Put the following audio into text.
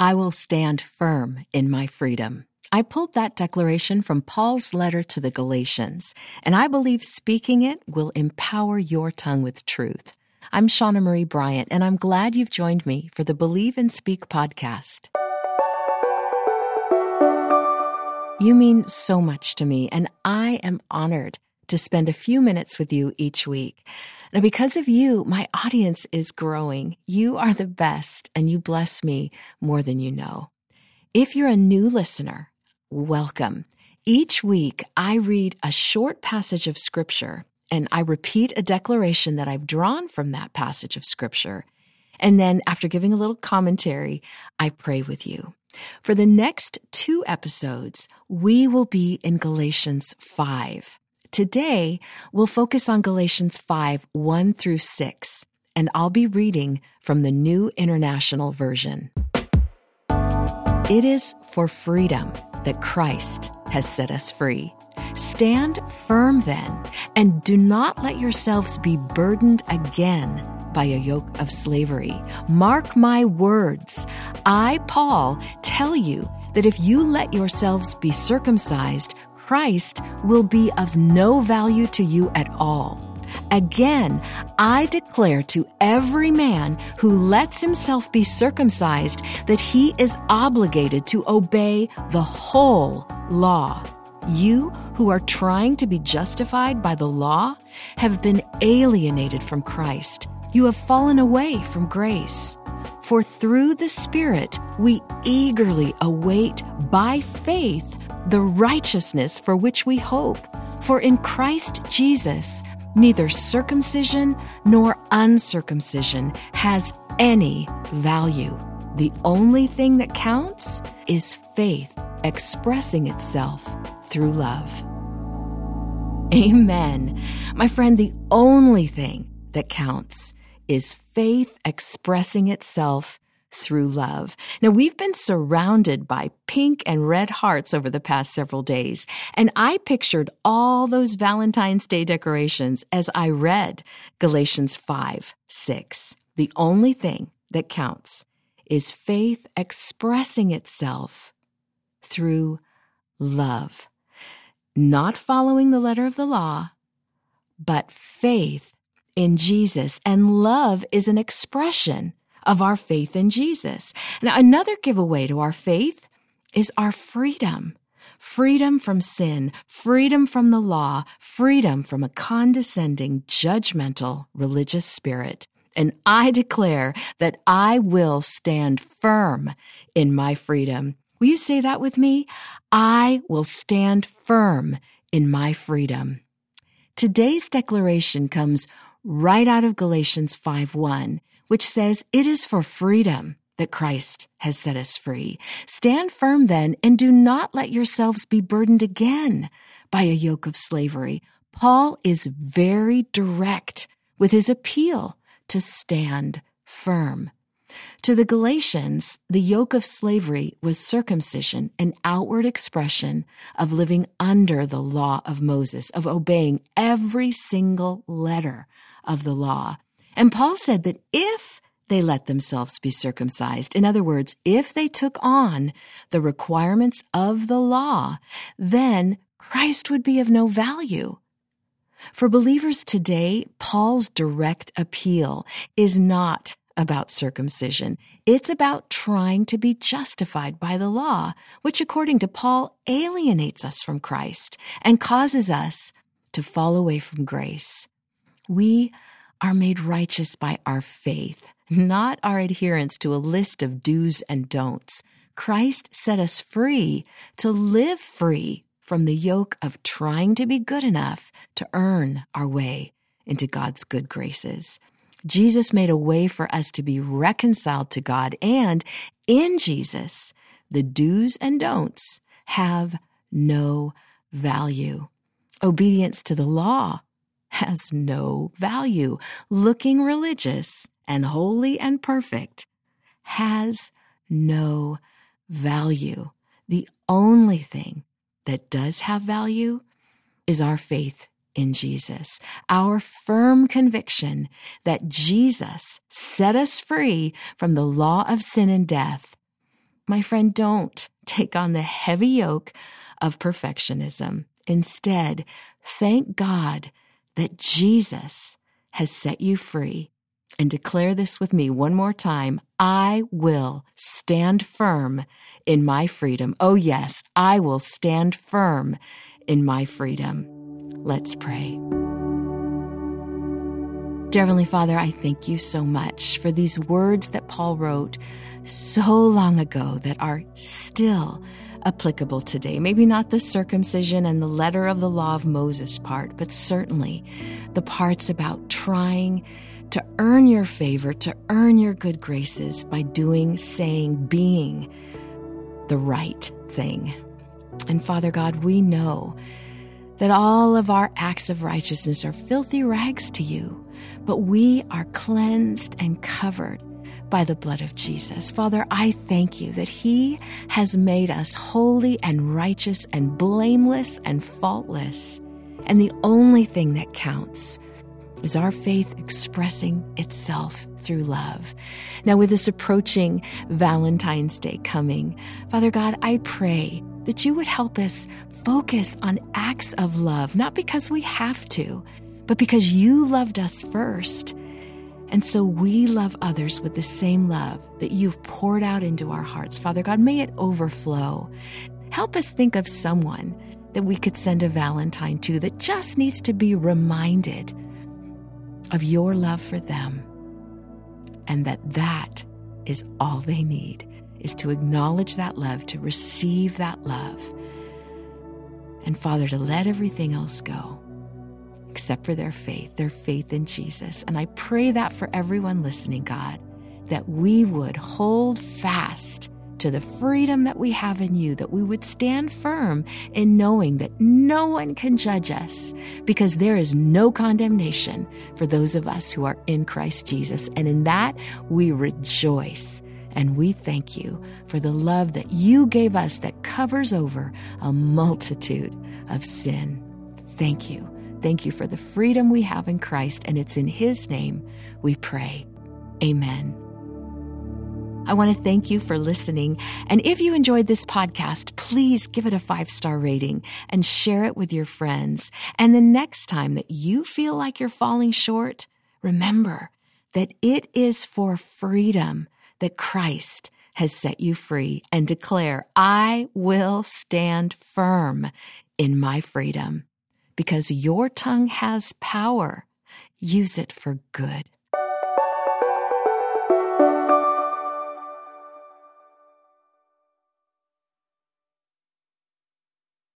I will stand firm in my freedom. I pulled that declaration from Paul's letter to the Galatians, and I believe speaking it will empower your tongue with truth. I'm Shauna Marie Bryant, and I'm glad you've joined me for the Believe and Speak podcast. You mean so much to me, and I am honored to spend a few minutes with you each week. Now, because of you, my audience is growing. You are the best, and you bless me more than you know. If you're a new listener, welcome. Each week, I read a short passage of scripture and I repeat a declaration that I've drawn from that passage of scripture. And then, after giving a little commentary, I pray with you. For the next two episodes, we will be in Galatians 5. Today, we'll focus on Galatians 5 1 through 6, and I'll be reading from the New International Version. It is for freedom that Christ has set us free. Stand firm then, and do not let yourselves be burdened again by a yoke of slavery. Mark my words. I, Paul, tell you that if you let yourselves be circumcised, Christ will be of no value to you at all. Again, I declare to every man who lets himself be circumcised that he is obligated to obey the whole law. You who are trying to be justified by the law have been alienated from Christ. You have fallen away from grace. For through the Spirit we eagerly await by faith the righteousness for which we hope. For in Christ Jesus, neither circumcision nor uncircumcision has any value. The only thing that counts is faith expressing itself through love. Amen. My friend, the only thing that counts is faith expressing itself through love. Now, we've been surrounded by pink and red hearts over the past several days, and I pictured all those Valentine's Day decorations as I read Galatians 5 6. The only thing that counts is faith expressing itself through love. Not following the letter of the law, but faith in Jesus. And love is an expression of our faith in Jesus. Now, another giveaway to our faith is our freedom. Freedom from sin, freedom from the law, freedom from a condescending, judgmental religious spirit. And I declare that I will stand firm in my freedom. Will you say that with me? I will stand firm in my freedom. Today's declaration comes right out of Galatians 5 1 which says it is for freedom that Christ has set us free. Stand firm then and do not let yourselves be burdened again by a yoke of slavery. Paul is very direct with his appeal to stand firm. To the Galatians, the yoke of slavery was circumcision, an outward expression of living under the law of Moses, of obeying every single letter of the law. And Paul said that if they let themselves be circumcised, in other words, if they took on the requirements of the law, then Christ would be of no value. For believers today, Paul's direct appeal is not about circumcision. It's about trying to be justified by the law, which according to Paul alienates us from Christ and causes us to fall away from grace. We are made righteous by our faith, not our adherence to a list of do's and don'ts. Christ set us free to live free from the yoke of trying to be good enough to earn our way into God's good graces. Jesus made a way for us to be reconciled to God, and in Jesus, the do's and don'ts have no value. Obedience to the law has no value. Looking religious and holy and perfect has no value. The only thing that does have value is our faith in Jesus, our firm conviction that Jesus set us free from the law of sin and death My friend, don't take on the heavy yoke of perfectionism. Instead, thank God that Jesus has set you free. And declare this with me one more time I will stand firm in my freedom. Oh, yes, I will stand firm in my freedom. Let's pray. Dear Heavenly Father, I thank you so much for these words that Paul wrote so long ago that are still applicable today. Maybe not the circumcision and the letter of the law of Moses part, but certainly the parts about trying to earn your favor, to earn your good graces by doing, saying, being the right thing. And Father God, we know that all of our acts of righteousness are filthy rags to you, but we are cleansed and covered by the blood of Jesus. Father, I thank you that He has made us holy and righteous and blameless and faultless. And the only thing that counts is our faith expressing itself through love. Now, with this approaching Valentine's Day coming, Father God, I pray that you would help us focus on acts of love, not because we have to, but because you loved us first and so we love others with the same love that you've poured out into our hearts. Father God, may it overflow. Help us think of someone that we could send a Valentine to that just needs to be reminded of your love for them and that that is all they need is to acknowledge that love, to receive that love. And Father, to let everything else go except for their faith, their faith in Jesus. And I pray that for everyone listening, God, that we would hold fast to the freedom that we have in you, that we would stand firm in knowing that no one can judge us because there is no condemnation for those of us who are in Christ Jesus. And in that, we rejoice. And we thank you for the love that you gave us that covers over a multitude of sin. Thank you Thank you for the freedom we have in Christ, and it's in His name we pray. Amen. I want to thank you for listening. And if you enjoyed this podcast, please give it a five star rating and share it with your friends. And the next time that you feel like you're falling short, remember that it is for freedom that Christ has set you free and declare, I will stand firm in my freedom because your tongue has power. Use it for good.